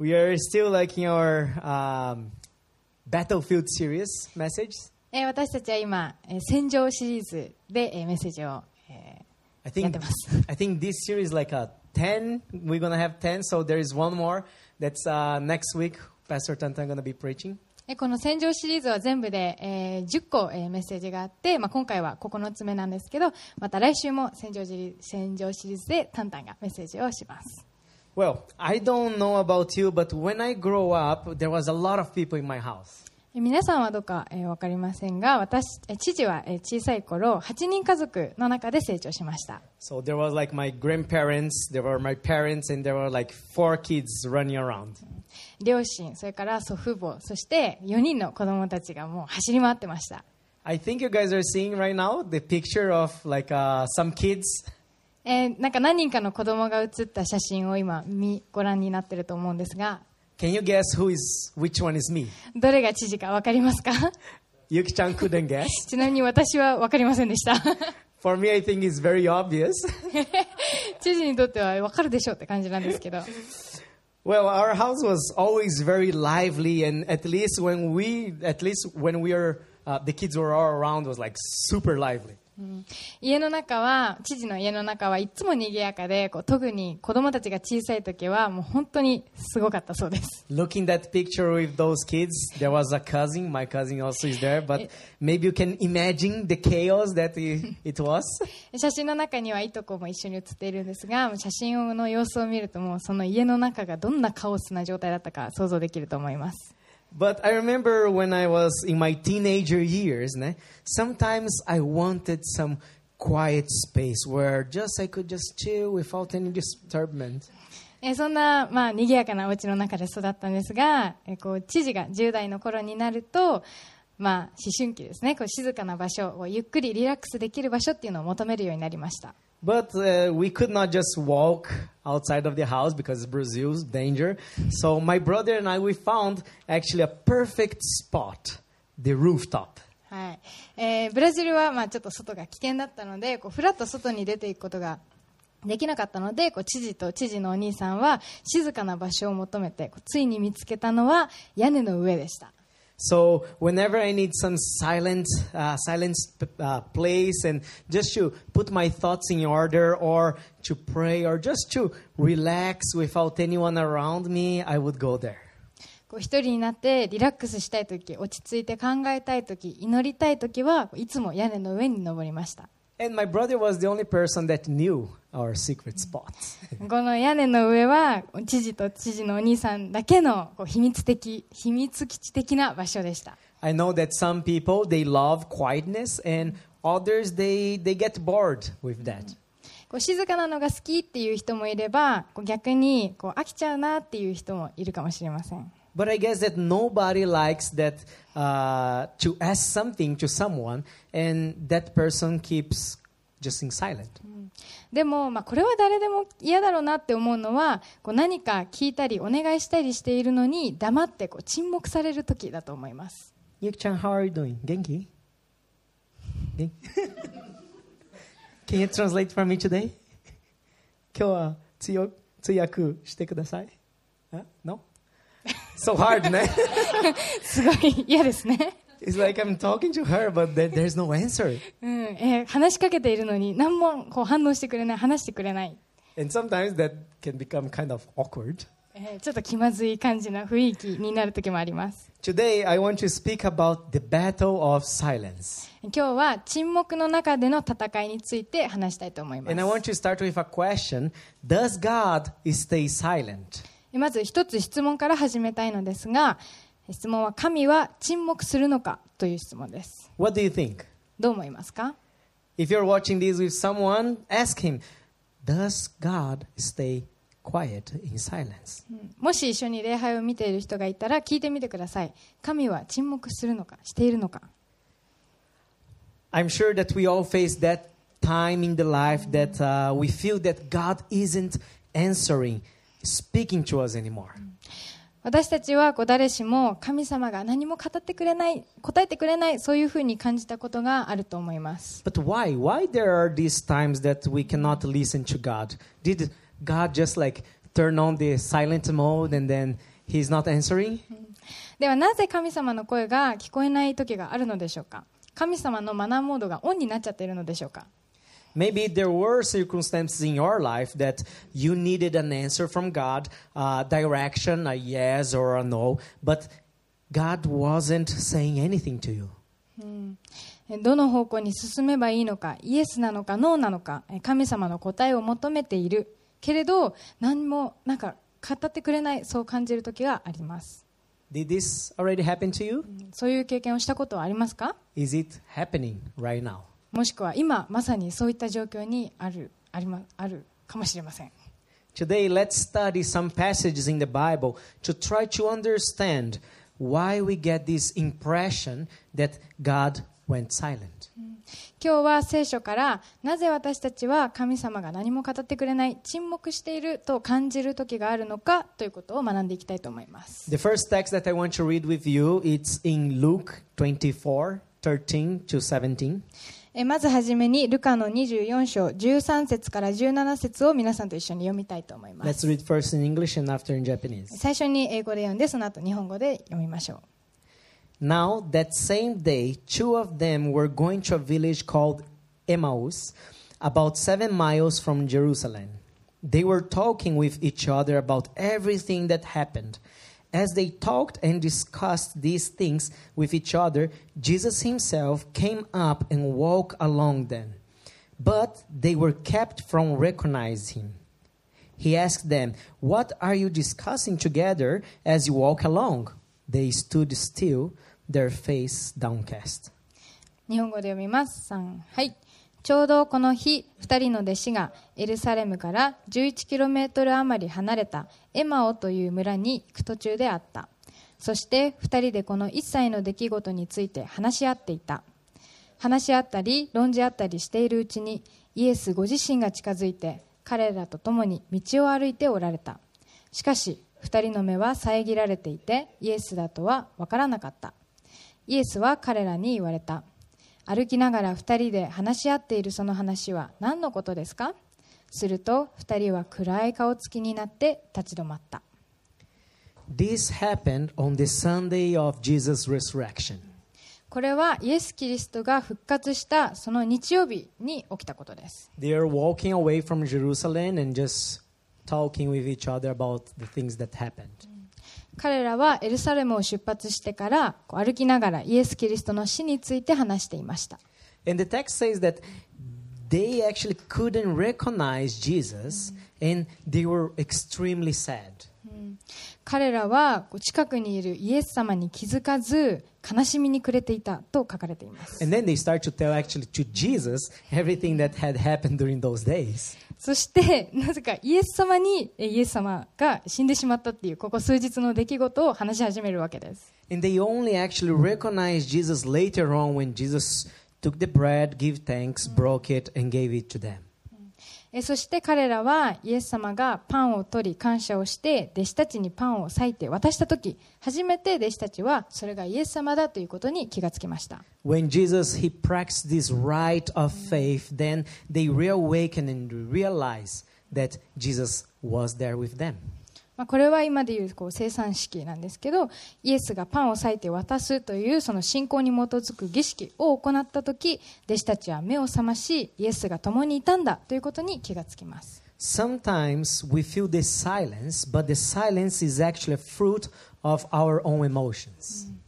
We are still like in our um, battlefield series message. えー私たちは今、えー戦場シリーズで、えーメッセージを、え I ーやっ think てます。I think this series like a 10. We're gonna have 10. So there is one more. That's uh, next week. Pastor Tantan gonna be preaching. えーこの戦場シリーズは全部で、えー10個、えーメッセージがあって、まあ、今回は9つ目なんですけどまた来週も戦場シリ戦場シリーズでタンタンがメッセージをします。Well, I don't know about you, but when I grow up, there was a lot of people in my house. えー皆さんはどうか、えーわかりませんが私、えー父は、えー小さい頃8人家族の中で成長しました。 So there was like my grandparents, there were my parents, and there were like four kids running around. 両親それから祖父母そして4人の子供たちがもう走り回ってました I think you guys are seeing right now the picture of like uh, some kids. えーなんか何人かの子供が写った写真を今見ご覧になってると思うんですが Can you guess who is which one is me? どれが知事か分かりますか Yuki-chan couldn't guess. ちなみに私は分かりませんでした For me, I think it's very obvious. 知事にとっては分かるでしょうって感じなんですけど well, our house was always very lively, and at least when we, at least when we were, uh, the kids were all around, was like super lively. 家の中は知事の家の中はいつも賑やかでこう特に子供たちが小さい時はもう本当にすごかったそうです Looking that picture with those kids, there was a cousin. My cousin also is there, but maybe you can imagine the chaos that it, it was. 写真の中にはいとこも一緒に写っているんですが写真の様子を見るともうその家の中がどんなカオスな状態だったか想像できると思います But I remember when I was in my teenager years, né, sometimes I wanted some quiet space where just I could just chill without any disturbance. えそんな、まあ、賑やかなお家の中で育ったんですが、えこう知事が10代の頃になると、まあ、思春期ですねこう静かな場所こうゆっくりリラックスできる場所っていうのを求めるようになりました But uh, we could not just walk outside of the house because Brazil's danger. So my brother and I, we found actually a perfect spot, the rooftop. はいえーブラジルはまあちょっと外が危険だったのでこうふらっと外に出ていくことができなかったのでこう知事と知事のお兄さんは静かな場所を求めてこうついに見つけたのは屋根の上でした So whenever I need some silent, uh, silent uh, place and just to put my thoughts in order or to pray or just to relax without anyone around me, I would go there. こう一人になってリラックスしたい時落ち着いて考えたい時祈りたい時はいつも屋根の上に登りました And my brother was the only person that knew our secret spots. この屋根の上は知事と知事のお兄さんだけのこう秘密的秘密基地的な場所でした I know that some people they love quietness and others they they get bored with that. こう静かなのが好きっていう人もいればこう逆にこう飽きちゃうなっていう人もいるかもしれません But I guess that nobody likes that uh, to ask something to someone and that person keeps just in silent. でも、まあ、これは誰でも嫌だろうなって思うのはこう何か聞いたりお願いしたりしているのに黙ってこう沈黙される時だと思います Yuki-chan, how are you doing? Genki? Gen- Can you translate for me today? 今日は強通訳してください。No? So hard, ね。すごい嫌ですね、It's like I'm talking to her, but there, there's no answer. うんえー話しかけているのに何もこう反応してくれない話してくれない、And sometimes that can become kind of awkward. えーちょっと気まずい感じの雰囲気になる時もあります Today, I want to speak about the battle of silence. 今日は沈黙の中での戦いについて話したいと思います And I want to start with a question Does God stay silent? まず一つ質問から始めたいのですが質問は神は沈黙するのかという質問です What do you think? どう思いますか If you're watching this with someone, ask him, Does God stay quiet in silence? もし一緒に礼拝を見ている人がいたら聞いてみてください神は沈黙するのかしているのか I'm sure that we all face that time in the life that uh, we feel that God isn't answering, 私たちはこう誰しも神様が何も語ってくれない、答えてくれない、そういうふうに感じたことがあると思います。ではなぜ神様の声が聞こえない時があるのでしょうか神様のマナーモードがオンになっちゃっているのでしょうか Maybe there were circumstances in your life that you needed an answer from God, a direction, a yes or a no, but God wasn't saying anything to you. えどの方向に進めばいいのかイエスなのかノーなのかえ神様の答えを求めているけれど何もなんか語ってくれないそう感じる時があります Did this already happen to you? そういう経験をしたことはありますか Is it happening right now? もしくは今まさにそういった状況にあるあり、ま、あるかもしれません Today, let's study some passages in the Bible to try to understand why we get this impression that God went silent. 今日は聖書からなぜ私たちは神様が何も語ってくれない沈黙していると感じる時があるのかということを学んでいきたいと思います The first text that I want to read with you it's in Luke 24, 13 to 17. えまずはじめにルカの24章13節から17節を皆さんと一緒に読みたいと思います Let's read first in English and after in Japanese. 最初に英語で読んでその後日本語で読みましょう Now, that same day, two of them were going to a village called Emmaus, about seven miles from Jerusalem. They were talking with each other about everything that happened. As they talked and discussed these things with each other, Jesus himself came up and walked along them. But they were kept from recognizing him. He asked them, What are you discussing together as you walk along? They stood still, their face downcast. 日本語で読みます3はい ちょうどこの日2人の弟子がエルサレムから 11km 余り離れたエマオという村に行く途中であった。そして2人でこの一切の出来事について話し合っていた。話し合ったり論じ合ったりしているうちにイエスご自身が近づいて彼らと共に道を歩いておられた。しかし2人の目は遮られていてイエスだとは分からなかった。イエスは彼らに言われた。歩きながら2人で話し合っているその話は何のことですかすると2人は暗い顔つきになって立ち止まった This happened on the Sunday of Jesus' resurrection. これはイエス・キリストが復活したその日曜日に起きたことです They are walking away from Jerusalem and just talking with each other about the things that happened. 彼らはエルサレムを出発してから歩きながらイエス・キリストの死について話していました And the text says that they actually couldn't recognize Jesus and they were extremely sad. 彼らは近くにいるイエス様に気づかず悲しみに暮れていたと書かれています And then they start to tell actually to Jesus everything that had happened during those days. そしてなぜかイエス様にイエス様が死んでしまったっていうここ数日の出来事を話し始めるわけです And they only actually recognized Jesus later on when Jesus took the bread, gave thanks, broke it, and gave it to them. えそして彼らはイエス様がパンを取り感謝をして弟子たちにパンを裂いて渡した時初めて弟子たちはそれがイエス様だということに気がつきました When Jesus he practiced this rite of faith, then they reawaken and realize that Jesus was there with them. まあ、これは今でいうこう生産式なんですけどイエスがパンを裂いて渡すというその信仰に基づく儀式を行った時弟子たちは目を覚ましイエスが共にいたんだということに気がつきます Sometimes we feel this silence, but the silence is actually a fruit of our own emotions. え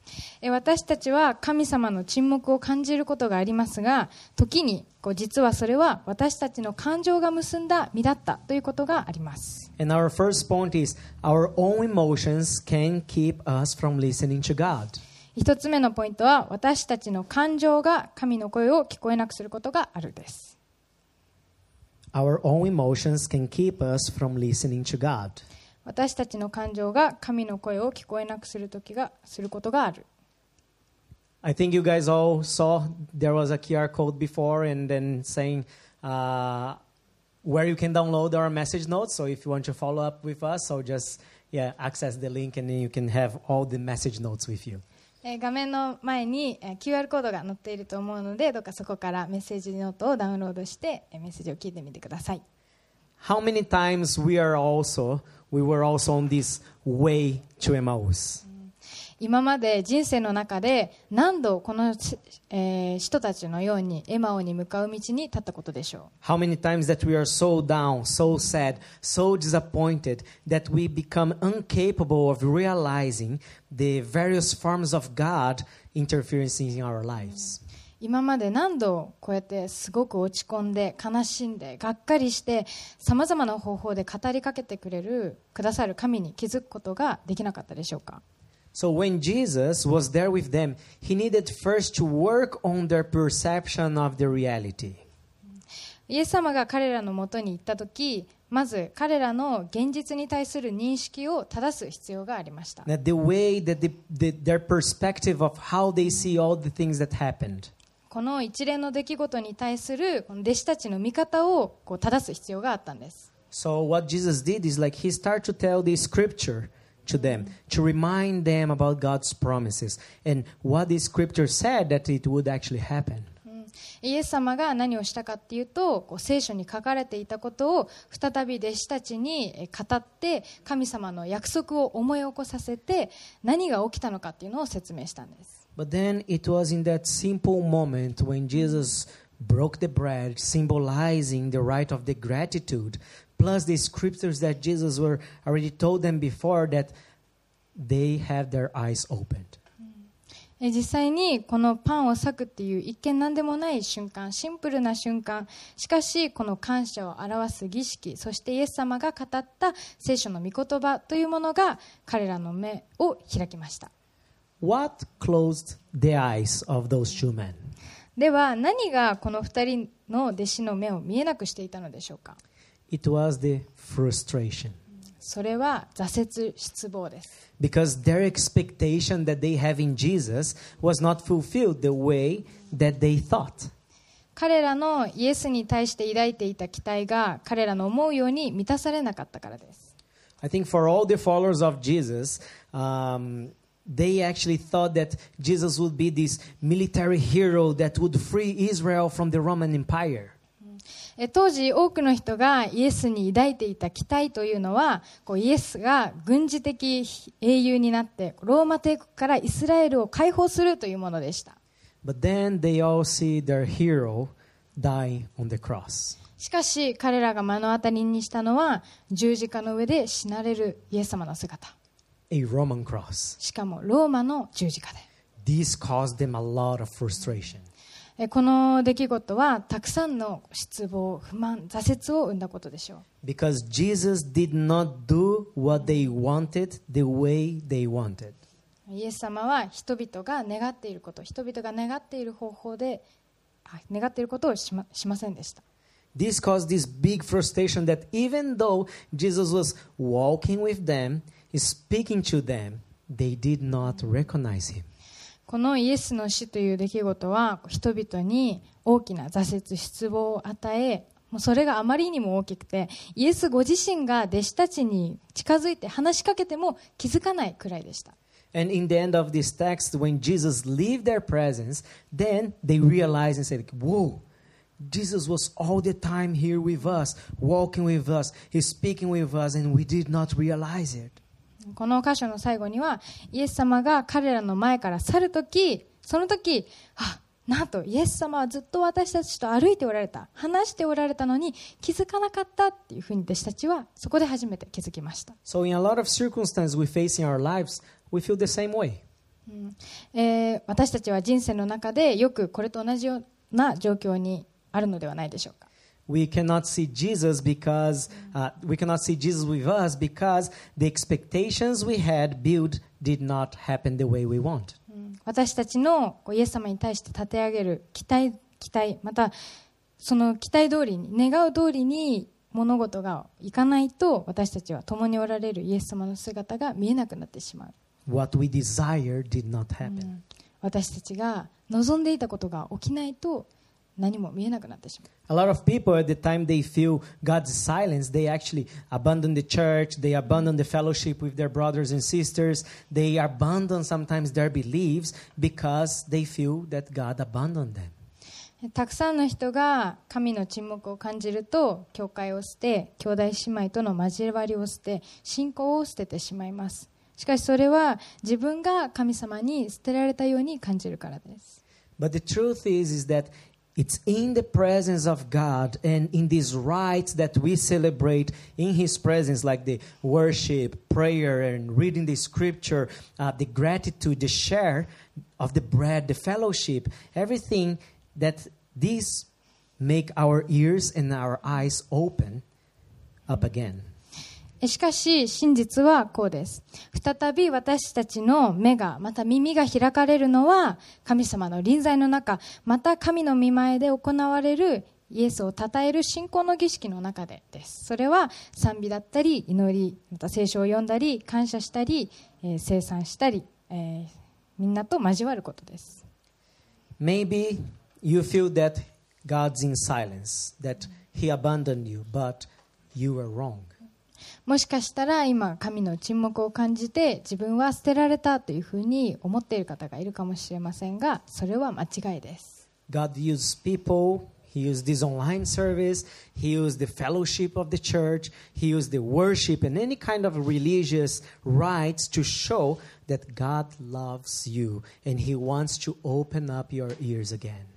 私たちは神様の沈黙を感じることがありますが時に実はそれは私たちの感情が結んだ身だったということがあります。1つ目のポイントは私たちの感情が神の声を聞こえなくすることがあるです。私たちの感情が神の声を聞こえなくする時がすることがある。I think you guys all saw there was a QR code before and then saying uh, where you can download our message notes. So if you want to follow up with us, so just yeah, access the link and then you can have all the message notes with you. えー画面の前にえー QR コードが載っていると思うのでどうかそこからメッセージノートをダウンロードしてえーメッセージを聞いてみてください。how many times we are also we were also on this way to Emmaus? 今まで人生の中で何度この、えー人たちのようにエマオに向かう道に立ったことでしょ How many times that we are so down, so sad, so disappointed that we become incapable of realizing the various forms of God interference in our lives? う今まで何度こうやってすごく落ち込んで悲しんでがっかりしてさまざまな方法で語りかけてくれるくださる神に気づくことができなかったでしょうか So when Jesus was there with them, he needed first to work on their perception of the reality. イエス様が彼らのもとに行った時まず彼らの現実に対する認識を正す必要がありました That the way that the, the, their perspective of how they see all the things that happened. この一連の出来事に対するこの弟子たちの見方をこう正す必要があったんです So what Jesus did is like he started to tell the scripture to them to remind them about God's promises and what the scripture said that it would actually happen. イエス様が何をしたかっていうとこう聖書に書かれていたことを再び弟子たちにえ語って神様の約束を思い起こさせて何が起きたのかっていうのを説明したんです But then it was in that simple moment when Jesus broke the bread, symbolizing the right of the gratitude, plus the scriptures that Jesus were already told them before that they have their eyes opened. え実際にこのパンを裂くっていう一見何でもない瞬間シンプルな瞬間しかしこの感謝を表す儀式そしてイエス様が語った聖書の御言葉というものが彼らの目を開きました What closed the eyes of those two men? では何がこの2人の弟子の目を見えなくしていたのでしょうか It was the frustration. それは挫折失望です because their expectation that they have in Jesus was not fulfilled the way that they thought. 彼らのイエスに対して抱いていた期待が彼らの思うように満たされなかったからです I think for all the followers of Jesus, um, They actually thought that Jesus would be this military hero that would free Israel from the Roman Empire. 当時、多くの人がイエスに抱いていた期待というのはこうイエスが軍事的英雄になってローマ帝国からイスラエルを解放するというものでした。しかし、彼らが目の当たりにしたのは十字架の上で死なれるイエス様の姿。A Roman cross. しかもローマの十字架で This caused them a lot of frustration. えこの出来事はたくさんの失望不満挫折を生んだことでしょう Because Jesus did not do what they wanted the way they wanted. イエス様は人々が願っていること人々が願っている方法であ願っていることをしましませんでした This caused this big frustration that even though Jesus was walking with them, speaking to them, they did not recognize him. このイエスの死という出来事は人々に大きな挫折失望を与えもうそれがあまりにも大きくてイエスご自身が弟子たちに近づいて話しかけても気づかないくらいでした And in the end of this text, when Jesus leave their presence, then they realized and said, Whoa, Jesus was all the time here with us, walking with us, he's speaking with us, and we did not realize it. この箇所の最後にはイエス様が彼らの前から去るときその時あなんとイエス様はずっと私たちと歩いておられた話しておられたのに気づかなかったっていうふうに弟子たちはそこで初めて気づきました、So, in a lot of circumstances we face in our lives, we feel the same way. えー私たちは人生の中でよくこれと同じような状況にあるのではないでしょうか We cannot see Jesus because uh, we cannot see Jesus with us because the expectations we had built did not happen the way we want. 私たちのイエス様に対して立て上げる期待期待またその期待通りに願う通りに物事がいかないと私たちは共におられるイエス様の姿が見えなくなってしまう What we desire did not happen. 私たちが望んでいたことが起きないと何も見えなくなってしまう A lot of people at the time they feel God's silence, they actually abandon the church, they abandon the fellowship with their brothers and sisters, they abandon sometimes their beliefs because they feel that God abandoned them. たくさんの人が神の沈黙を感じると教会を捨て兄弟姉妹との交わりを捨て信仰を捨ててしまいますしかしそれは自分が神様に捨てられたように感じるからです But the truth is, is that it's in the presence of God and in these rites that we celebrate in His presence, like the worship, prayer, and reading the scripture, uh, the gratitude, the share of the bread, the fellowship, everything that these make our ears and our eyes open up again. しかし真実はこうです。再び私たちの目がまた耳が開かれるのは神様の臨在の中また神の見前で行われるイエスを称える信仰の儀式の中でです。それは賛美だったり祈りまた聖書を読んだり感謝したり、えー生産したり、えーみんなと交わることです。Maybe you feel that God's in silence, that He abandoned you, but you were wrong. もしかしたら今神の沈黙を感じて自分は捨てられたというふうに思っている方がいるかもしれませんがそれは間違いです God used people. He used this online service. He used the fellowship of the church. He used the worship and any kind of religious rites to show that God loves you and He wants to open up your ears again.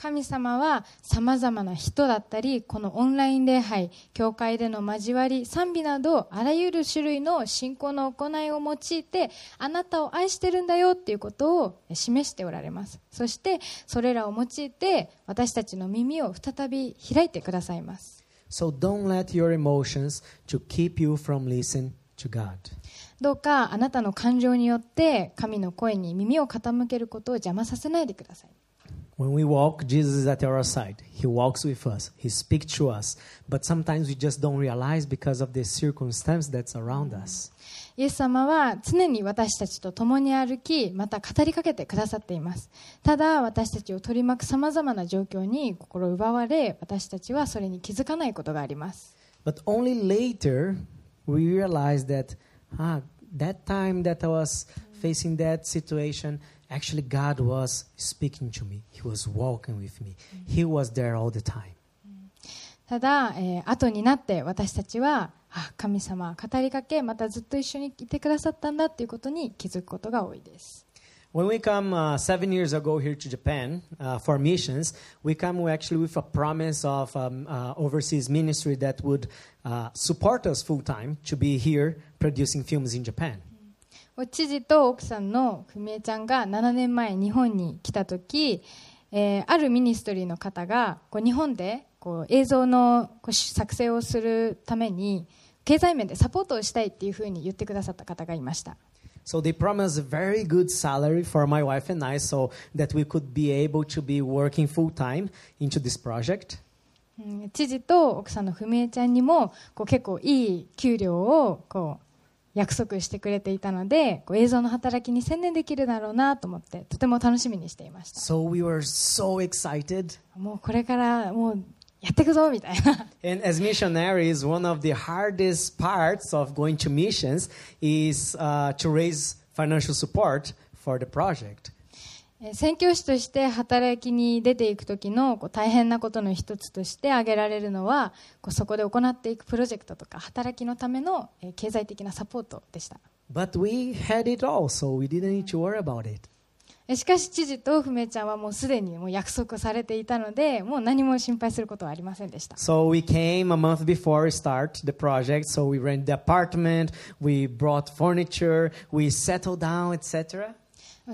神様はさまざまな人だったりこのオンライン礼拝教会での交わり賛美などあらゆる種類の信仰の行いを用いてあなたを愛してるんだよっていうことを示しておられます。そしてそれらを用いて私たちの耳を再び開いてくださいます。So don't let your emotions to keep you from listening to God. どうかあなたの感情によって神の声に耳を傾けることを邪魔させないでください When we walk, Jesus is at our side. He walks with us. He speaks to us. But sometimes we just don't realize because of the circumstance that's around us. イエス様は常に私たちと共に歩きまた語りかけてくださっていますただ私たちを取り巻くさまざまな状況に心奪われ私たちはそれに気づかないことがあります But only later we realize that ah, that time that I was facing that situation, actually God was speaking to me. He was walking with me. He was there all the time. ただ、えー後になって私たちはあ神様は語りかけまたずっと一緒にいてくださったんだっていうことに気づくことが多いです When we come uh, seven years ago here to Japan uh, for missions, we come actually with a promise of um, uh, overseas ministry that would uh, support us full time to be here producing films in Japan. 知事と奥さんの文江ちゃんが7年前日本に来た時、えーあるミニストリーの方がこう日本でこう映像のこう作成をするために経済面でサポートをしたいっていうふうに言ってくださった方がいました So they promised a very good salary for my wife and I so that we could be able to be working full time into this project. うん知事と奥さんの文江ちゃんにもこう結構いい給料をこう約束してくれていたのでこう映像の働きに専念できるだろうなと思ってとても楽しみにしていました So we were so excited. もうこれからもうやっていくぞみたいな And as missionaries, one of the hardest parts of going to missions is uh, to raise financial support for the project. 宣教師として働きに出ていく時のこう大変なことの一つとして挙げられるのはこうそこで行っていくプロジェクトとか働きのための経済的なサポートでした。しかし、知事とふめちゃんはもうすでにもう約束されていたので、もう何も心配することはありませんでした。So we came a month before we start the project, so we rent the apartment, we brought furniture, we settle down, etc.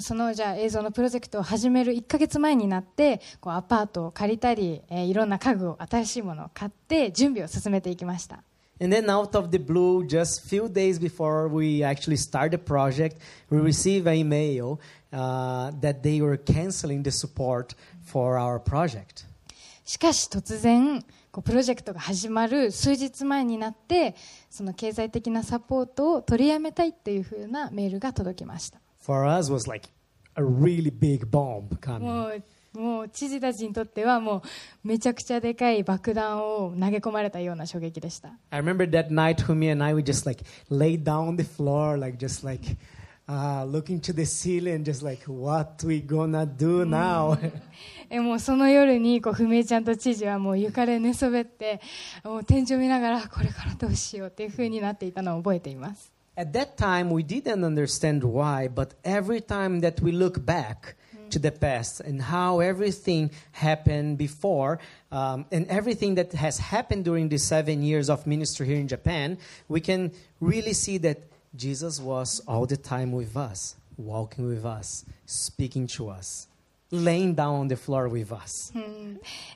そのじゃあ映像のプロジェクトを始める1ヶ月前になってこうアパートを借りたり、えーいろんな家具を新しいものを買って準備を進めていきました And then out of the blue, just few days before we actually start the project, we receive an email uh, that they were canceling the support for our project. しかし突然こうプロジェクトが始まる数日前になってその経済的なサポートを取りやめたいというふうなメールが届きました For us was like a really big bomb coming. もうもう知事たちにとってはもうめちゃくちゃでかい爆弾を投げ込まれたような衝撃でした I remember that night, Humi and I, we just like laid down on the floor, like just like uh, looking to the ceiling, just like, what we gonna do now? えもうその夜にこう不明ちゃんと知事はもう床で寝そべってもう天井見ながらこれからどうしようっていう風になっていたのを覚えています At that time, we didn't understand why, but every time that we look back to the past and how everything happened before, um, and everything that has happened during the seven years of ministry here in Japan, we can really see that Jesus was all the time with us, walking with us, speaking to us, laying down on the floor with us.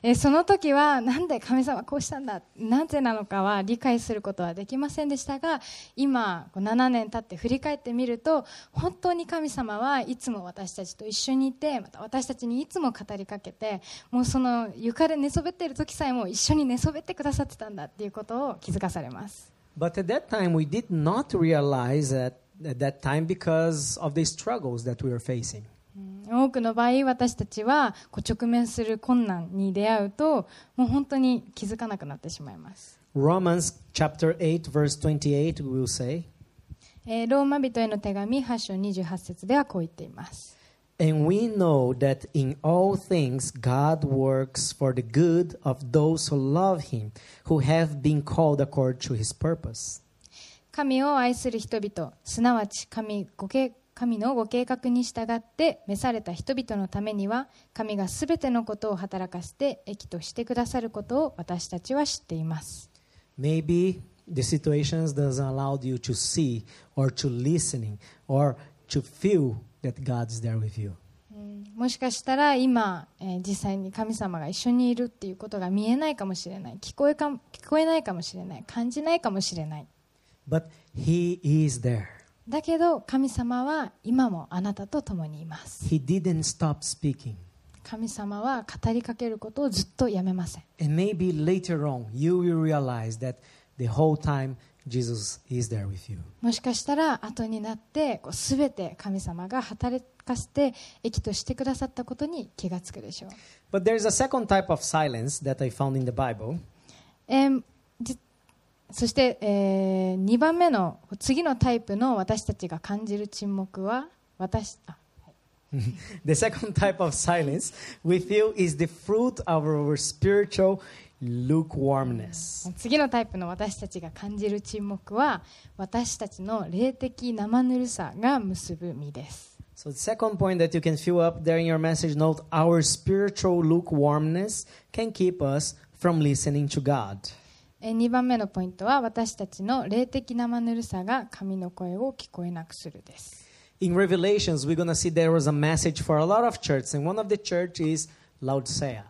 えその時はなんで神様はこうしたんだなぜなのかは理解することはできませんでしたが今こう7年経って振り返ってみると本当に神様はいつも私たちと一緒にいてまた私たちにいつも語りかけてもうその床で寝そべっている時さえも一緒に寝そべってくださってたんだっていうことを気づかされます But at that time, we did not realize that at that time because of the struggles that we were facing. 多くの場合私たちはこう直面する困難に出会うともう本当に気づかなくなってしまいます Romans chapter 8, verse 28 will say, えーローマ人への手紙8章28節ではこう言っています And we know that in all things God works for the good of those who love Him, who have been called according to His purpose. 神を愛する人々すなわち神ご計神のご計画に従って召された人々のためには神がすべてのことを働かせて益としてくださることを私たちは知っています。Maybe the situations doesn't allow you to see or to listening or to feel that God's there with you. うん。もしかしたら今、えー実際に神様が一緒にいるっていうことが見えないかもしれない。聞こえか聞こえないかもしれない。感じないかもしれない。But He is there. だけど神様は今もあなたと共にいます He didn't stop speaking. 神様は語りかけることをずっとやめません And maybe later on, you will realize that the whole time Jesus is there with you. もしかしたら後になってこう全て神様が働かせて益としてくださったことに気がつくでしょう、But there's a second type of silence that I found in the Bible. えーじそして、え2番目の次のタイプの私たちが感じる沈黙は私あ The second type of silence we feel is the fruit of our spiritual lukewarmness. 次のタイプの私たちが感じる沈黙は私たちの霊的生ぬるさが結ぶ実です So, the second point that you can fill up there in your message note our spiritual lukewarmness can keep us from listening to God. 2番目のポイントは私たちの霊的生ぬるさが神の声を聞こえなくするです In Revelations, we're going to see there was a message for a lot of churches, and one of the church is Laodicea.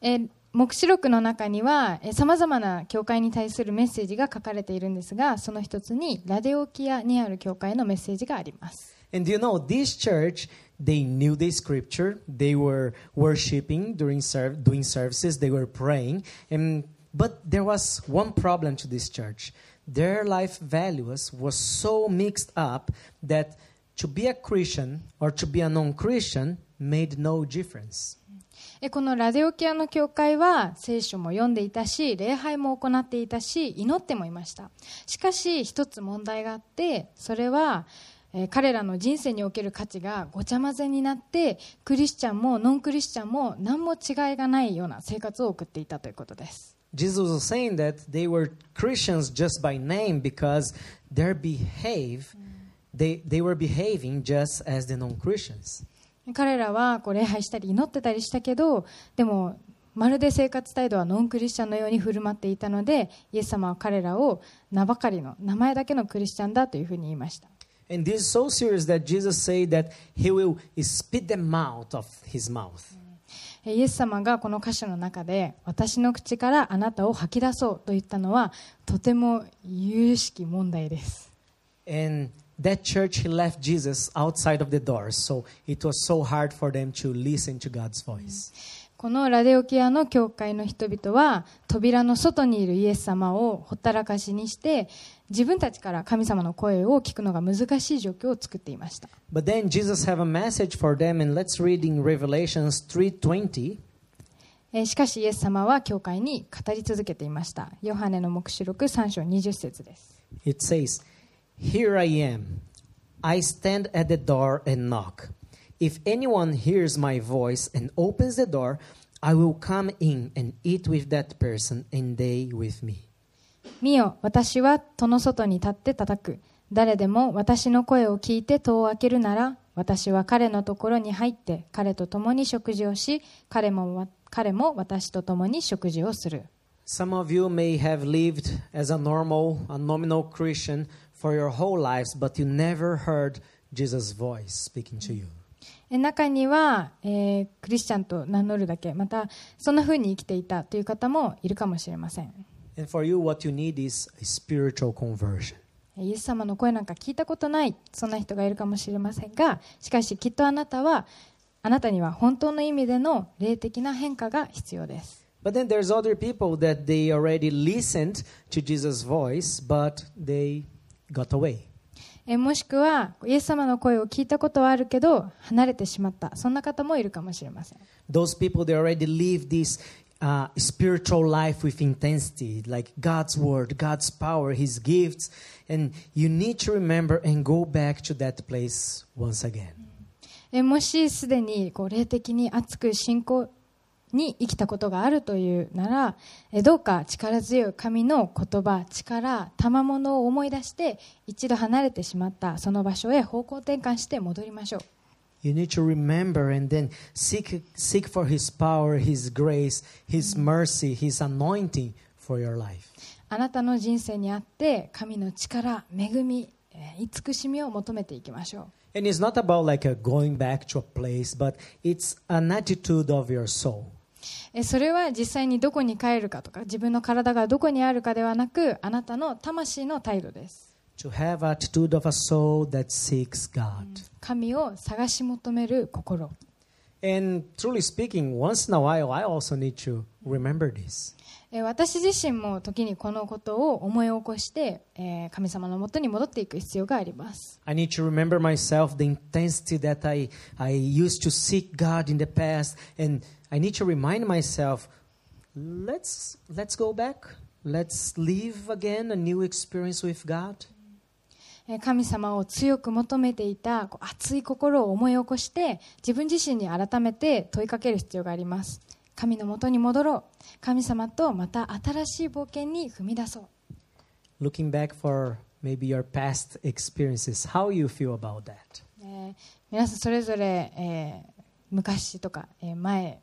えー黙示録の中にはさまざまな教会に対するメッセージが書かれているんですがその一つにラデオキアにある教会のメッセージがあります And you know, this church, they knew the scripture, they were worshiping during serv- doing services, they were praying, and but there was one problem to this church. Their life values was so mixed up that to be a Christian or to be a non-Christian made no difference. えこのラデオキアの教会は聖書も読んでいたし礼拝も行っていたし祈ってもいましたしかし一つ問題があってそれはえー彼らの人生における価値がごちゃ混ぜになってクリスチャンもノンクリスチャンも何も違いがないような生活を送っていたということです Jesus was saying that they were Christians just by name because their behave, they, they were behaving just as the non-Christians. 彼らはこう礼拝したり祈ってたりしたけどでもまるで生活態度はノンクリスチャンのように振る舞っていたのでイエス様は彼らを名ばかりの名前だけのクリスチャンだというふうに言いました And this is so serious that Jesus said that he will spit them out of his mouth. イエス様がこの歌詞の中で私の口からあなたを吐き出そうと言ったのはとても有々しき問題です And that church, he left Jesus outside of the doors. So it was so hard for them to listen to God's voice. このラデオキアの教会の人々は扉の外にいるイエス様をほったらかしにして自分たちから神様の声を聞くのが難しい状況を作っていました But then Jesus have a message for them, and let's read in Revelations 3:20. えーしかしイエス様は教会に語り続けていましたヨハネの黙示録3章20節です It says, Here I am. I stand at the door and knock. If anyone hears my voice and opens the door, I will come in and eat with that person and they with me. 見よ、私は戸の外に立って叩く。誰でも私の声を聞いて戸を開けるなら、私は彼のところに入って彼と共に食事をし、彼もわ彼も私と共に食事をする。Some of you may have lived as a normal, a nominal Christian for your whole lives, but you never heard Jesus' voice speaking to you. え中には、えークリスチャンと名乗るだけ、またそんな風に生きていたという方もいるかもしれません。And for you, what you need is a spiritual conversion. イエス様の声なんか聞いたことないそんな人がいるかもしれませんがしかしきっとあなたはあなたには本当の意味での霊的な変化が必要です But then there's other people that they already listened to Jesus' voice, but they got away. えもしくはイエス様の声を聞いたことはあるけど離れてしまったそんな方もいるかもしれません Those people, they already live this uh, spiritual life with intensity, like God's word, God's power, His gifts. And you need to remember and go back to that place once again. えもしすでにこう霊的に熱く信仰に生きたことがあるというならえどうか力強い神の言葉力賜物を思い出して一度離れてしまったその場所へ方向転換して戻りましょう You need to remember and then seek, seek for His power, His grace, His mercy, His anointing for your life. あなたの人生にあって神の力恵みえー慈しみを求めていきましょう And it's not about like a going back to a place, but it's an attitude of your soul. えそれは実際にどこに帰るかとか自分の体がどこにあるかではなくあなたの魂の態度です To have attitude of a soul that seeks God. 神を探し求める心 And truly speaking, once in a while, I also need to remember this. え私自身も時にこのことを思い起こして、えー神様のもとに戻っていく必要があります I need to remember myself the intensity that I, I used to seek God in the past. And I need to remind myself, let's, let's go back. Let's live again a new experience with God. えー神様を強く求めていた熱い心を思い起こして自分自身に改めて問いかける必要があります。神のもとに戻ろう。神様とまた新しい冒険に踏み出そう。Looking back for maybe your past experiences, how you feel about that? えー皆さんそれぞれ、えー昔とか、えー前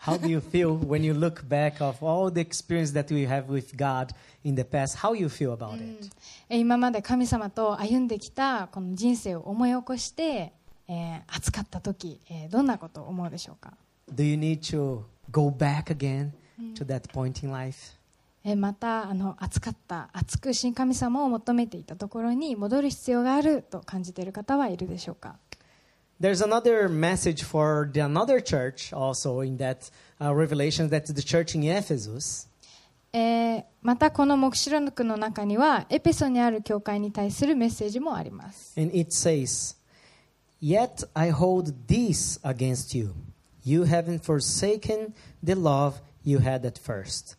How do you feel when you look back of all the experience that we have with God in the past? How you feel about it? えー今まで神様と歩んできたこの人生を思い起こして、えー熱かった時、えーどんなことを思うでしょうか、Do you need to go back again to that point in life? えーまたあの熱かった熱く新神様を求めていたところに戻る必要があると感じている方はいるでしょうか There's another message for the another church also in that uh, revelation that's the church in Ephesus. えーまたこの黙示録の中にはエペソにある教会に対するメッセージもあります And it says, Yet I hold this against you. You haven't forsaken the love you had at first.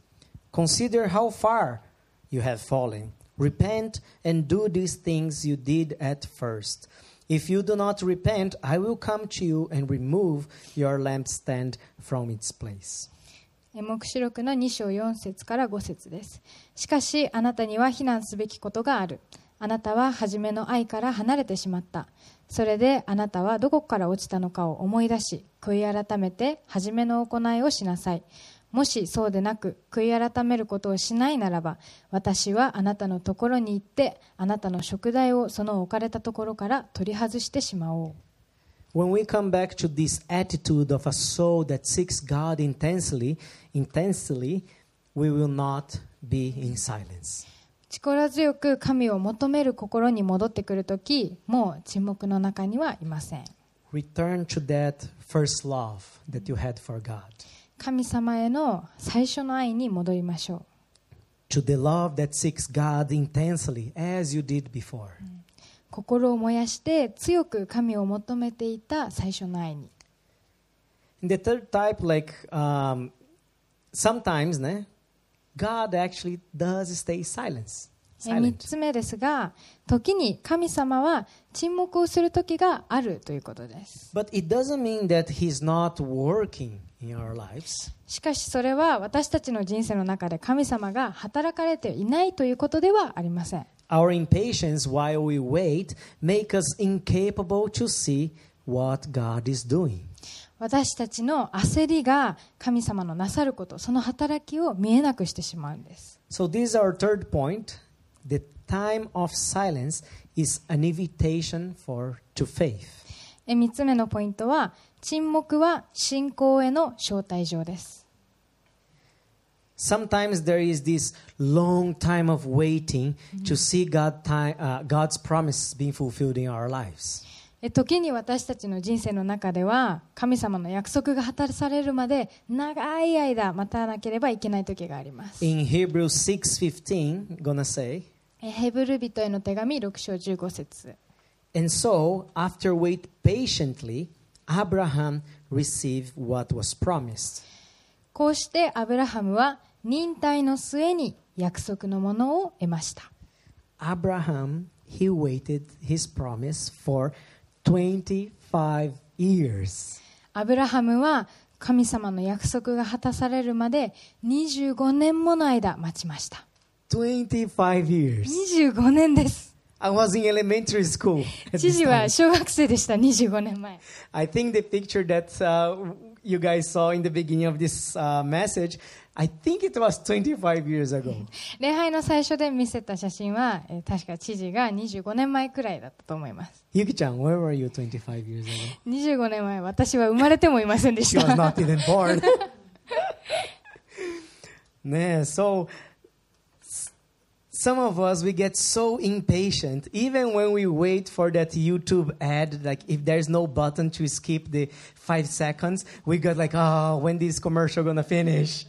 Consider how far you have fallen. Repent and do these things you did at first. If you do not repent, I will come to you and remove your lampstand from its place. えー黙示録の2章4節から5節です。しかしあなたには非難すべきことがある。あなたは初めの愛から離れてしまった。それであなたはどこから落ちたのかを思い出し悔い改めて初めの行いをしなさい。もしそうでなく悔い改めることをしないならば私はあなたのところに行ってあなたの食材をその置かれたところから取り外してしまおう When we come back to this attitude of a soul that seeks God intensely, intensely, we will not be in silence. 力強く神を求める心に戻ってくるときもう沈黙の中にはいません Return to that first love that you had for God, 神様への最初の愛に戻りましょ to the love that seeks God intensely as you did before. う心を燃やして強く神を求めていた最初の愛に the third type, like um, sometimes, né, God actually does stay silence. え3 silent. つ目ですが時に神様は沈黙をする時があるということです But it doesn't mean that He's not working. しかしそれは私たちの人生の中で神様が働かれていないということではありません Our impatience while we wait make us incapable to see what God is doing. 私たちの焦りが神様のなさることその働きを見えなくしてしまうんです So this is our third point. The time of silence is an invitation for to faith. え3つ目のポイントは沈黙は信仰への招待状です Sometimes there is this long time of waiting to see God time, uh, God's promise being fulfilled in our lives. え時に私たちの人生の中では神様の約束が果たされるまで長い間待たなければいけない時があります In Hebrews 6:15, gonna say, えヘブル人への手紙6章15節 and so after wait patiently, アブラハムこうしてアブラハムは忍耐の末に約束のものを得ました。アブラハムアブラハムは神様の約束が果たされるまで25年もの間待ちました。25年です。I was in elementary school. at 知 this 事は time. 小学生でした25年前 I think the picture that uh, you guys saw in the beginning of this uh, message, I think it was 25 years ago. 礼拝の最初で見せた写真は、えー確か知事が25年前くらいだったと思います Yuki-chan, where were you 25 years ago? 25年前私は生まれてもいませんでし She was た not even born. ね so s- some of us we get so impatient even when we wait for that YouTube ad like if there's no button to skip the 5 seconds we got like oh when this commercial gonna finish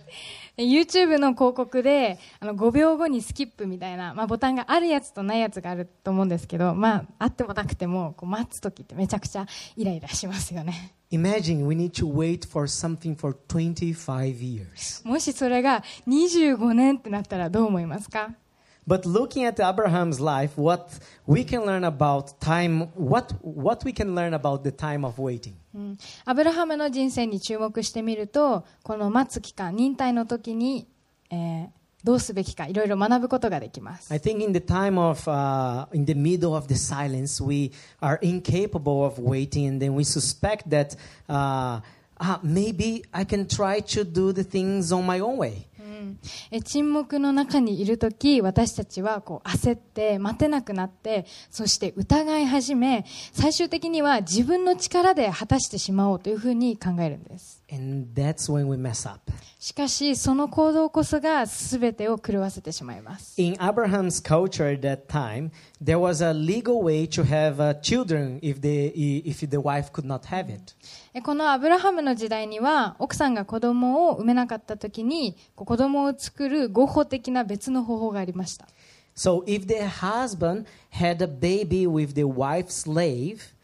え YouTube の広告であの5秒後にスキップみたいな、まあ、ボタンがあるやつとないやつがあると思うんですけど、まあ、あってもなくてもこう待つ時ってめちゃくちゃイライラしますよね Imagine we need to wait for something for 25 years. もしそれが25年ってなったらどう思いますか But looking at Abraham's life, what we can learn about time, what, what we can learn about the time of waiting. うんアブラハムの人生に注目してみるとこの待つ期間忍耐の時に、えーどうすべきかいろいろ学ぶことができます I think in the time of, uh, in the middle of the silence, we are incapable of waiting and then we suspect that uh, ah, maybe I can try to do the things on my own way. え沈黙の中にいる時私たちはこう焦って待てなくなってそして疑い始め最終的には自分の力で果たしてしまおうというふうに考えるんです。And that's when we mess up. しかしその行動こそが全てを狂わせてしまいます In Abraham's culture at that time, there was a legal way to have uh, children if the, if the wife could not have it. えこのアブラハムの時代には奥さんが子供を産めなかった時にこう子供を作る合法的な別の方法がありました So if the husband had a baby with the wife's slave,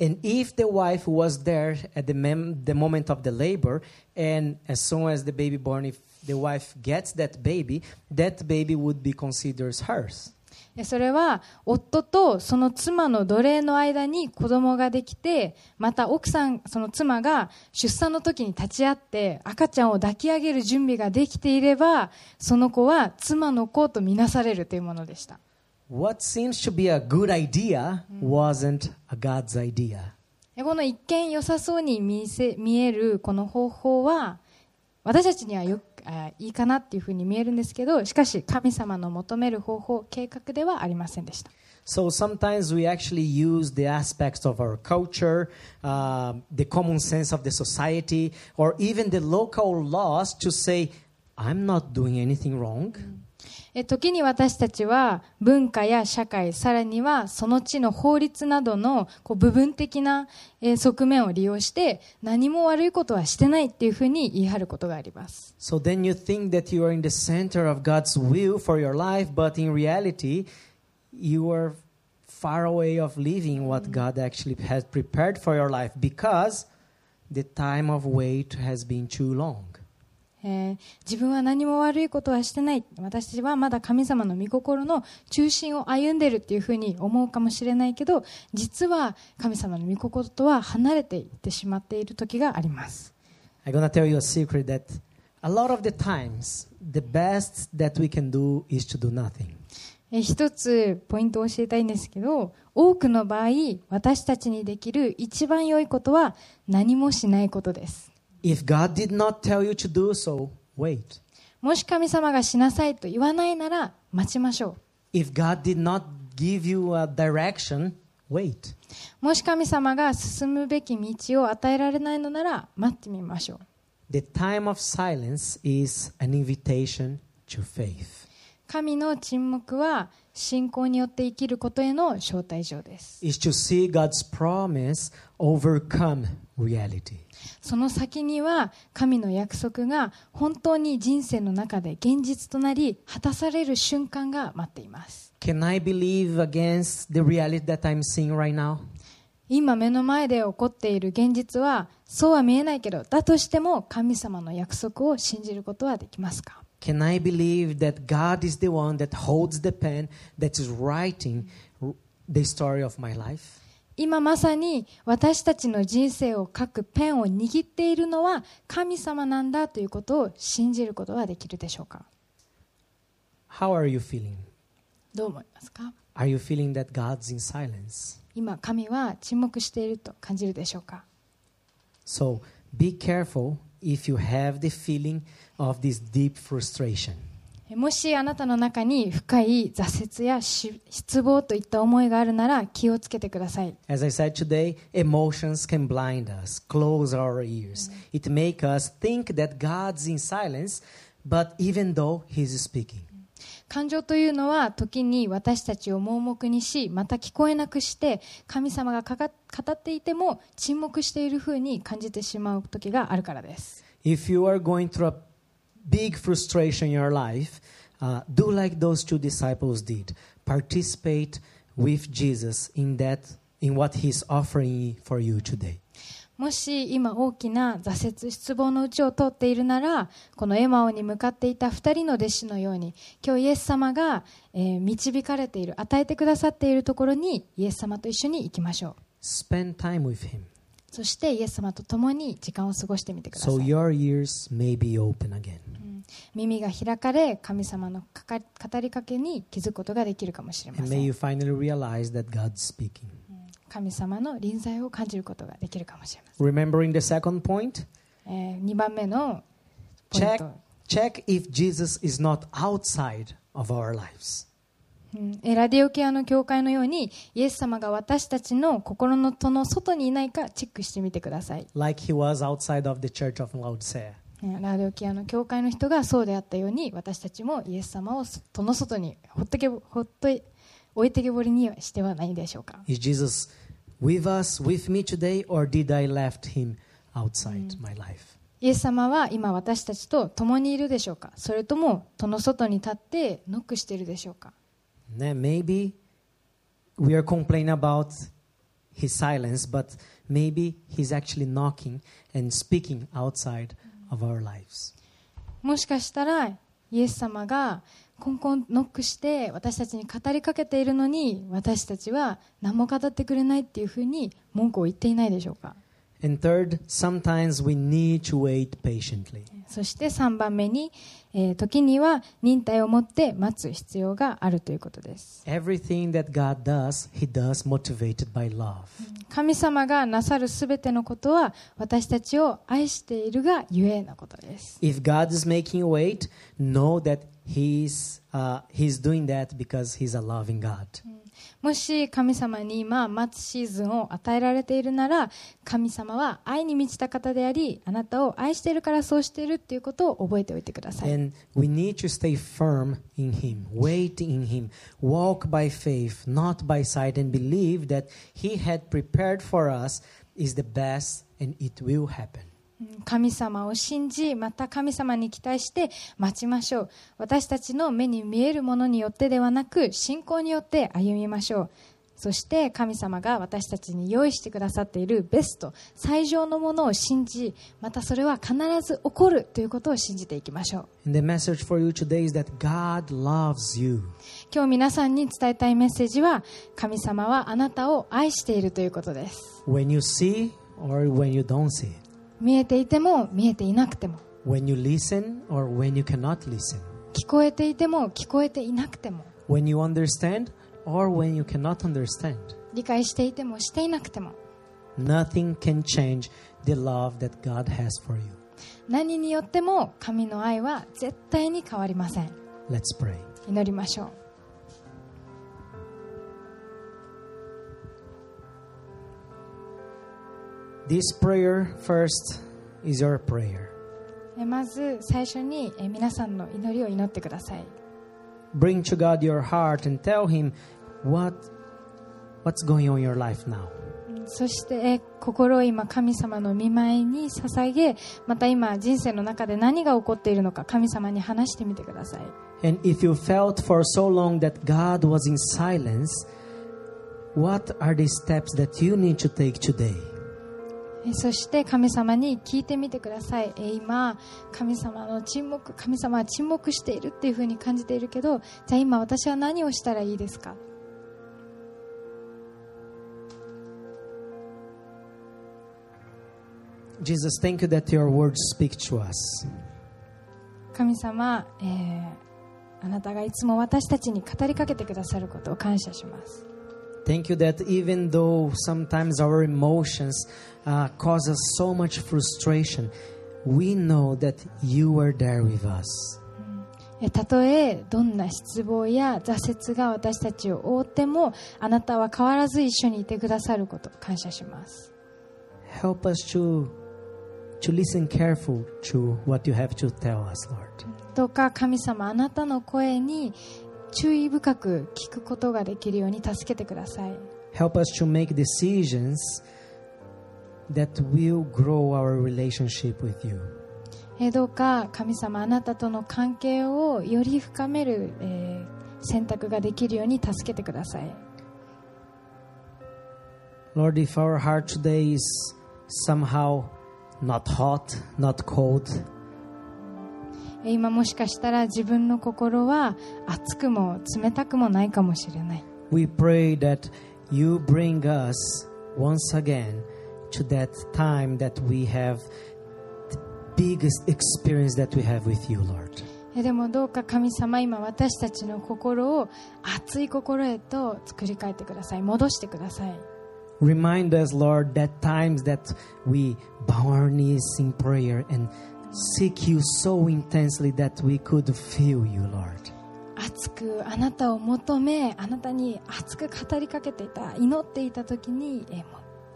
and if the wife was there at the, mem- the moment of the labor, and as soon as the baby born, if the wife gets that baby, that baby would be considered hers. それは夫とその妻の奴隷の間に子供ができてまた奥さんその妻が出産の時に立ち会って赤ちゃんを抱き上げる準備ができていればその子は妻の子とみなされるというものでした What seems to be a good idea wasn't a God's idea. でこの一見良さそうに見せ見えるこの方法は私たちにはよくあいいかなっていうふうに見えるんですけどしかし神様の求める方法計画ではありませんでした So sometimes we actually use the aspects of our culture, uh, the common sense of the society, or even the local laws to say, I'm not doing anything wrong. え時に私たちは文化や社会さらにはその地の法律などのこう部分的なえー側面を利用して何も悪いことはしてないっていうふうに言い張ることがあります So then you think that you are in the center of God's will for your life, but in reality, you are far away of living what God actually has prepared for your life because the time of wait has been too long. えー自分は何も悪いことはしてない私はまだ神様の御心の中心を歩んでるっていうふうに思うかもしれないけど実は神様の御心とは離れていってしまっている時があります I'm gonna tell you a secret that a lot of the times the best that we can do is to do nothing. えー一つポイントを教えたいんですけど多くの場合私たちにできる一番良いことは何もしないことです If God did not tell you to do so, wait. もし神様がしなさいと言わないなら待ちましょ If God did not give you a direction, wait. うもし神様が進むべき道を与えられないのなら待ってみましょう The time of silence is an invitation to faith. 神の沈黙は信仰によって生きることへの招待状です Is to see God's promise overcome reality. その先には神の約束が本当に人生の中で現実となり果たされる瞬間が待っています Can I believe against the reality that I'm seeing right now? 今目の前で起こっている現実はそうは見えないけどだとしても神様の約束を信じることはできますか Can I believe that God is the one that holds the pen that is writing the story of my life? 今まさに私たちの人生を書くペンを握っているのは神様なんだということを信じることはできるでしょうか How are you feeling? どう思いますか Are you feeling that God's in silence? 今神は沈黙していると感じるでしょうか So be careful if you have the feeling of this deep frustration. もしあなたの中に深い挫折やし失望といった思いがあるなら気をつけてください As I said today, emotions can blind us, close our ears. It make us think that God's in silence, but even though He's speaking. 感情というのは時に私たちを盲目にしまた聞こえなくして神様がかか語っていても沈黙しているふうに感じてしまう時があるからです If you are going through a big frustration in your life, uh, do like those two disciples did. Participate with Jesus in that, in what He's offering for you today. もし今大きな挫折失望のうちを通っているならこのエマオに向かっていた2人の弟子のように今日イエス様が、えー導かれている与えてくださっているところにイエス様と一緒に行きましょう Spend time with Him そしてイエス様と共に時間を過ごしてみてください。So、耳が開かれ、神様のかか語りかけに気づくことができるかもしれません。神様の臨在を感じることができるかもしれません。Remembering the second point? 二、えー、番目のポイント。Check, check if Jesus is not. ラディオケアの教会のようにイエス様が私たちの心の戸の外にいないかチェックしてみてください。Like he was outside of the church of ラディオケアの教会の人がそうであったように私たちもイエス様を戸の外にほっとけぼほっとい置いてけぼりにはしてはないでしょうか。Is Jesus with us, with me today, or did I left him outside my life? イエス様は今私たちと共にいるでしょうか？それとも戸の外に立ってノックしているでしょうか？Né, Maybe we are complaining about his silence, but maybe he's actually knocking and speaking outside of our lives. もしかしたらイエス様がコンコンノックして私たちに語りかけているのに私たちは何も語ってくれないっていうふうに文句を言っていないでしょうか And third, sometimes we need to wait patiently. そして3番目に、えー時には忍耐を持って待つ必要があるということです Everything that God does, he does motivated by love. 神様がなさるすべてのことは私たちを愛しているがゆえなことです If God is making you wait, know that he's, uh, he's doing that because he's a loving God. もし神様に今待つシーズンを与えられているなら神様は愛に満ちた方でありあなたを愛しているからそうしているっていうことを覚えておいてください And we need to stay firm in Him, wait in Him, walk by faith, not by sight, and believe that He had prepared for us is the best and it will happen. うん神様を信じまた神様に期待して待ちましょう私たちの目に見えるものによってではなく信仰によって歩みましょうそして神様が私たちに用意してくださっているベスト最上のものを信じまたそれは必ず起こるということを信じていきましょう And the message for you today is that God loves you. 今日皆さんに伝えたいメッセージは神様はあなたを愛しているということです When you see or when you don't see. 見えていても見えていなくても When you listen or when you cannot listen. 聞こえていても聞こえていなくても When you understand or when you cannot understand. 理解していてもしていなくても Nothing can change the love that God has for you. 何によっても神の愛は絶対に変わりません Let's pray. 祈りましょう This prayer first is your prayer. えまず最初にえ皆さんの祈りを祈ってください Bring to God your heart and tell Him what, what's going on in your life now. そしてえ心を今神様の見舞いに捧げまた今人生の中で何が起こっているのか神様に話してみてください And if you felt for so long that God was in silence, what are the steps that you need to take today? えそして神様に聞いてみてください。え今神様の沈黙神様は沈黙しているっていうふうに感じているけどじゃあ今私は何をしたらいいですか？Jesus, thank you that your words speak to us. 神様、えーあなたがいつも私たちに語りかけてくださることを感謝します Thank you that even though sometimes our emotions uh, cause us so much frustration, we know that you are there with us. えたとえどんな失望や挫折が私たちを覆ってもあなたは変わらず一緒にいてくださることを感謝します Help us to, to listen careful to what you have to tell us, Lord. どうか神様あなたの声に 注意深く聞くことができるように助けてください Help us to make decisions that will grow our relationship with you. えどうか神様あなたとの関係をより深める、えー選択ができるように助けてください Lord, if our heart today is somehow not hot, not cold, え今もしかしたら自分の心は熱くも冷たくもないかもしれない we pray that you bring us once again to that time that we have the biggest experience that we have with you, Lord. えでもどうか神様今私たちの心を熱い心へと作り変えてください戻してください Remind us, Lord, that times that we bow our knees in prayer and seek you so intensely that we could feel you, Lord. 熱くあなたを求めあなたに熱く語りかけていた祈っていた時にえも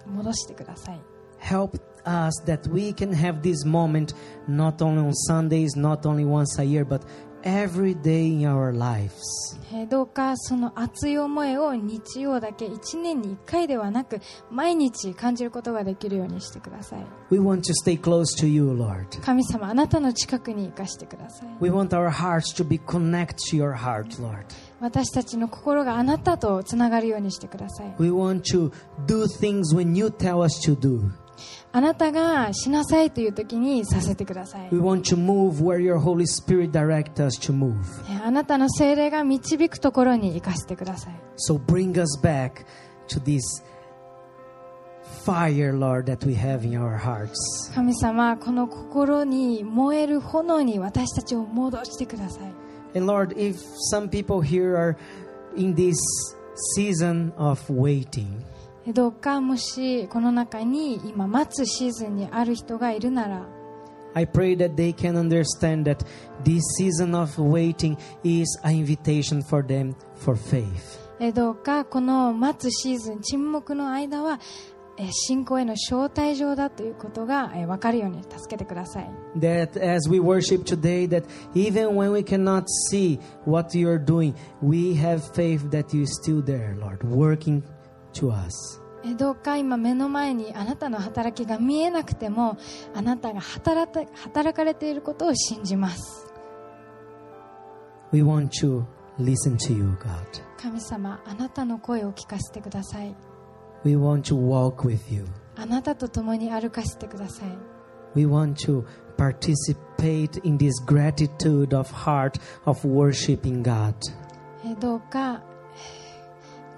戻してください Help us that we can have this moment not only on Sundays, not only once a year, but every day in our lives. えーどうかその熱い思いを日曜だけ1年に1回ではなく毎日感じることができるようにしてください We want to stay close to you, Lord. 神様あなたの近くに生かしてください We want our hearts to be connected to your heart, Lord. 私たちの心があなたとつながるようにしてください We want to do things when you tell us to do. あなたが死なさいという時にさせてください。あなたの精霊が導くところに行かせてください。So bring us back to this Fire, Lord, that we have in our hearts. 神様、この心に燃える炎に私たちを戻してください。of waiting, どうかもしこの中に今待つシーズンにある人がいるなら I pray that they can understand that this season of waiting is an invitation for them for faith. えーどうかこの待つシーズン沈黙の間はえー信仰への招待状だということがえー分かるように助けてください That as we worship today, that even when we cannot see what you're doing, we have faith that you're still there, Lord, working to us. えーどうか今目の前にあなたの働きが見えなくてもあなたが働た働かれていることを信じます We want to listen to you, God. 神様あなたの声を聞かせてください We want to walk with you. あなたと共に歩かせてください We want to participate in this gratitude of heart of worshiping God.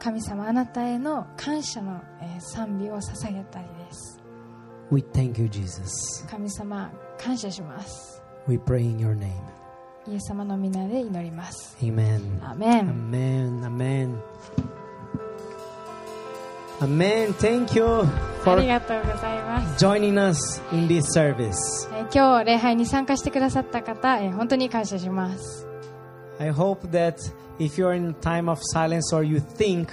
神様あなたへの感謝のえー賛美を捧げたりです We thank you, Jesus. 神様感謝します We pray in your name. イエス様の皆で祈ります Amen. アーメン Amen. Amen. Amen. Thank you あ for りがとうございます joining us in this service. えー今日礼拝に参加してくださった方、えー本当に感謝します I hope that if you're in a time of silence or you think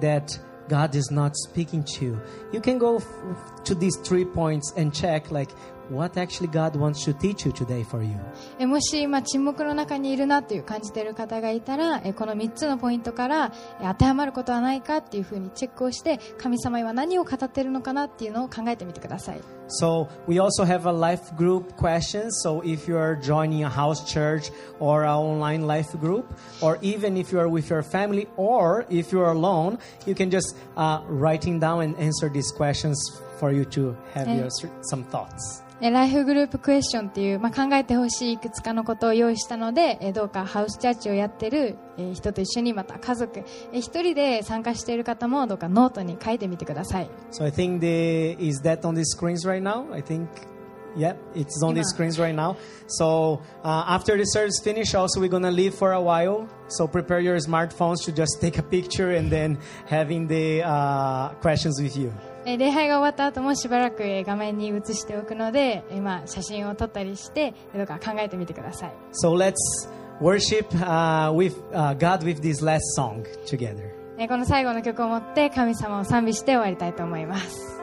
that God is not speaking to you, you can go f- to these three points and check like what actually God wants to teach you today for you. えもし今沈黙の中にいるなという感じている方がいたらえこの3つのポイントからえ当てはまることはないかっていうふうにチェックをして神様は何を語っているのかなっていうのを考えてみてください So we also have a life group questions. So if you are joining a house church or an online life group, or even if you are with your family, or if you are alone, you can just uh, writing down and answer these questions for you to have Eh. your, some thoughts. えライフグループクエスチョンっていう、まあ、考えてほしいいくつかのことを用意したのでえどうかハウスチャーチをやってる え人と一緒にまた家族え一人で参加している方もどうかノートに書いてみてください So I think the is that on the screens right now. I think, yeah, it's on the screens right now. So uh, after the service finish, also we're gonna leave for a while. So prepare your smartphones to just take a picture and then having the uh, questions with you. えー礼拝が終わった後もしばらくえー画面に映しておくので、えーまあ、写真を撮ったりしてえーどうか考えてみてください So let's worship uh, with uh, God with this last song together. えーこの最後の曲を持って神様を賛美して終わりたいと思います